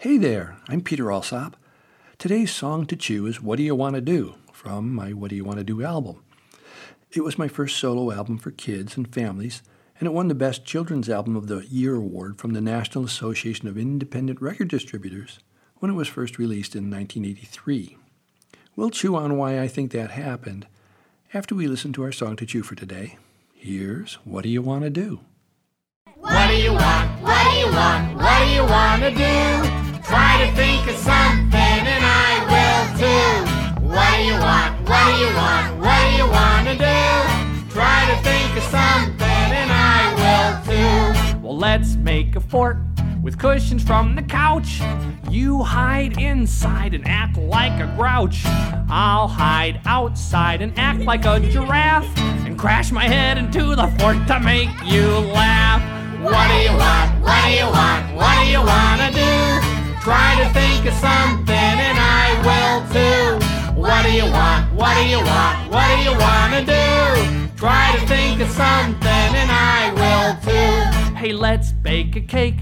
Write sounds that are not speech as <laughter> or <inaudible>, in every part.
Hey there, I'm Peter Alsop. Today's song to chew is What Do You Want to Do from my What Do You Want to Do album. It was my first solo album for kids and families, and it won the Best Children's Album of the Year award from the National Association of Independent Record Distributors when it was first released in 1983. We'll chew on why I think that happened after we listen to our song to chew for today. Here's What Do You Want to Do? What do you want? What do you want? What do you want to do? Try to think of something and I will too. What do you want? What do you want? What do you want to do? Try to think of something and I will too. Well, let's make a fort with cushions from the couch. You hide inside and act like a grouch. I'll hide outside and act like a giraffe and crash my head into the fort to make you laugh. Of something and I will too. What do you want? What do you want? What do you want to do? Try to think of something and I will too. Hey, let's bake a cake,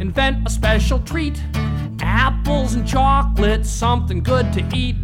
invent a special treat. Apples and chocolate, something good to eat.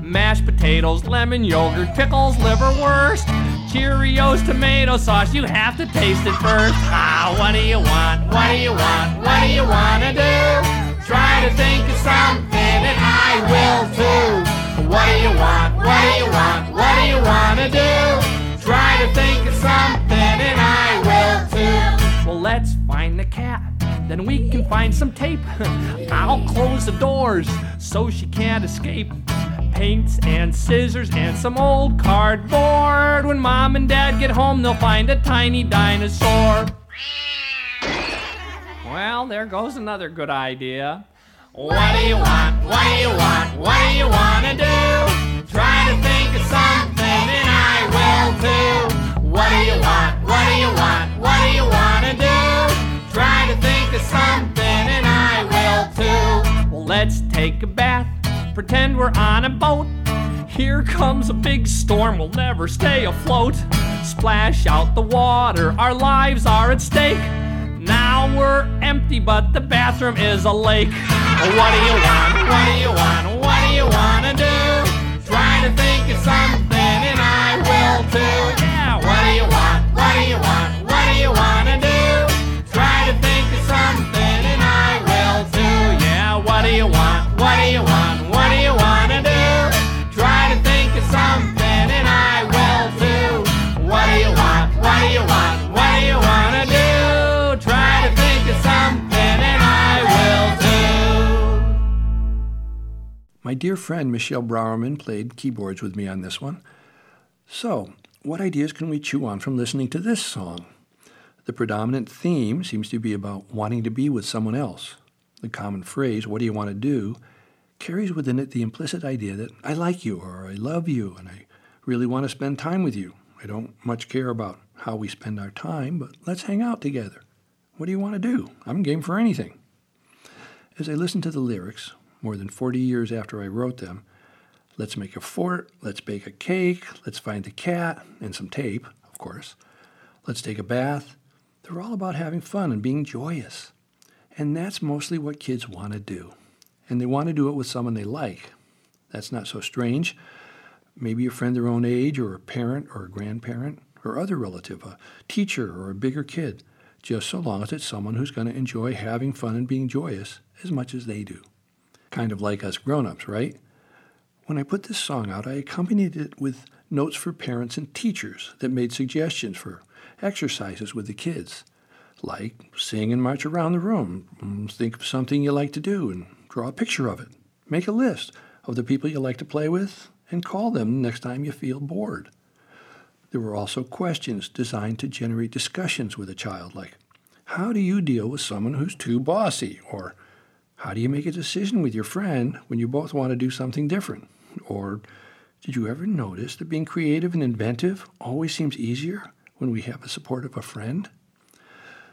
Mashed potatoes, lemon yogurt, pickles, liverwurst. Cheerios, tomato sauce, you have to taste it first. Ah, what do you want? What do you want? What do you want to do? Try to think of something and I will too. What do you want? What do you want? What do you want to do? Try to think of something and I will too. Well, let's find the cat. Then we can find some tape. <laughs> I'll close the doors so she can't escape. Paints and scissors and some old cardboard. When mom and dad get home, they'll find a tiny dinosaur. Well, there goes another good idea. What do you want? What do you want? What do you want to do? Try to think of something and I will too. What do you want? What do you want? What do you want to do? Try to think of something and I will too. Well, let's take a bath. Pretend we're on a boat. Here comes a big storm, we'll never stay afloat. Splash out the water, our lives are at stake. Now we're empty, but the bathroom is a lake. What do you want? What do you want? What do you want to do? Try to think My dear friend Michelle Brourman played keyboards with me on this one. So, what ideas can we chew on from listening to this song? The predominant theme seems to be about wanting to be with someone else. The common phrase, what do you want to do, carries within it the implicit idea that I like you or I love you and I really want to spend time with you. I don't much care about how we spend our time, but let's hang out together. What do you want to do? I'm game for anything. As I listened to the lyrics, more than 40 years after I wrote them, let's make a fort, let's bake a cake, let's find the cat, and some tape, of course. Let's take a bath. They're all about having fun and being joyous. And that's mostly what kids want to do. And they want to do it with someone they like. That's not so strange. Maybe a friend their own age, or a parent, or a grandparent, or other relative, a teacher, or a bigger kid, just so long as it's someone who's going to enjoy having fun and being joyous as much as they do. Kind of like us grown ups, right? When I put this song out, I accompanied it with notes for parents and teachers that made suggestions for exercises with the kids, like sing and march around the room, mm, think of something you like to do and draw a picture of it. Make a list of the people you like to play with and call them next time you feel bored. There were also questions designed to generate discussions with a child, like, How do you deal with someone who's too bossy? Or, How do you make a decision with your friend when you both want to do something different? Or, Did you ever notice that being creative and inventive always seems easier when we have the support of a friend?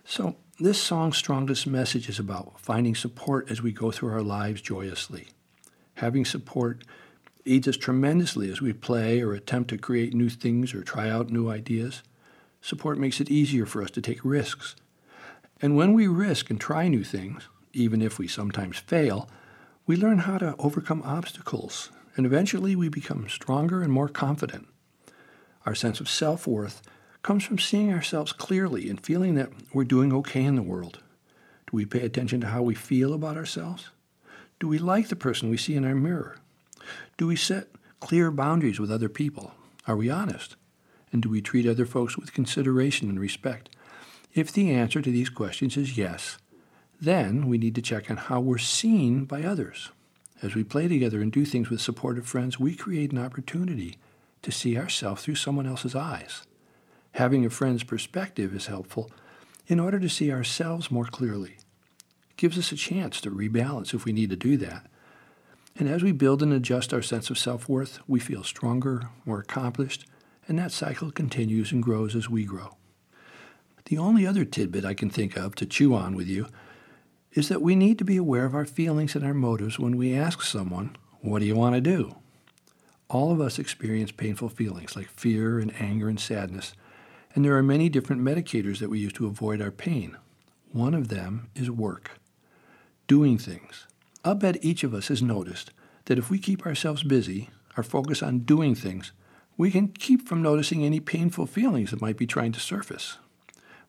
So, this song's strongest message is about finding support as we go through our lives joyously. Having support aids us tremendously as we play or attempt to create new things or try out new ideas. Support makes it easier for us to take risks. And when we risk and try new things, even if we sometimes fail, we learn how to overcome obstacles, and eventually we become stronger and more confident. Our sense of self worth comes from seeing ourselves clearly and feeling that we're doing okay in the world. Do we pay attention to how we feel about ourselves? Do we like the person we see in our mirror? Do we set clear boundaries with other people? Are we honest? And do we treat other folks with consideration and respect? If the answer to these questions is yes, then we need to check on how we're seen by others. As we play together and do things with supportive friends, we create an opportunity to see ourselves through someone else's eyes. Having a friend's perspective is helpful in order to see ourselves more clearly. It gives us a chance to rebalance if we need to do that. And as we build and adjust our sense of self worth, we feel stronger, more accomplished, and that cycle continues and grows as we grow. The only other tidbit I can think of to chew on with you is that we need to be aware of our feelings and our motives when we ask someone, What do you want to do? All of us experience painful feelings like fear and anger and sadness, and there are many different medicators that we use to avoid our pain. One of them is work, doing things. I'll bet each of us has noticed that if we keep ourselves busy, our focus on doing things, we can keep from noticing any painful feelings that might be trying to surface.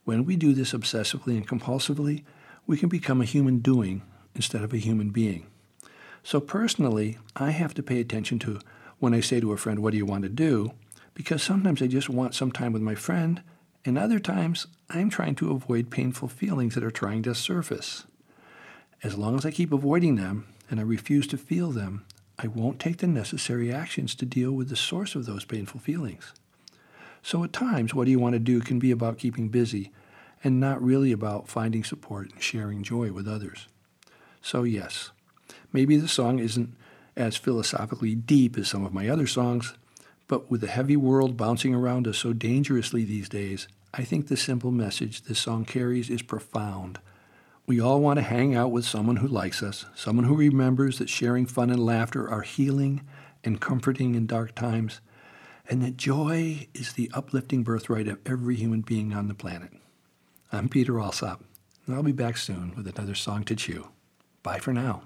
When we do this obsessively and compulsively, we can become a human doing instead of a human being. So personally, I have to pay attention to when I say to a friend, What do you want to do? because sometimes I just want some time with my friend, and other times I'm trying to avoid painful feelings that are trying to surface. As long as I keep avoiding them and I refuse to feel them, I won't take the necessary actions to deal with the source of those painful feelings. So at times, what do you want to do can be about keeping busy and not really about finding support and sharing joy with others. So, yes, maybe the song isn't as philosophically deep as some of my other songs, but with the heavy world bouncing around us so dangerously these days, I think the simple message this song carries is profound. We all want to hang out with someone who likes us, someone who remembers that sharing fun and laughter are healing and comforting in dark times, and that joy is the uplifting birthright of every human being on the planet. I'm Peter Alsop, and I'll be back soon with another song to chew. Bye for now.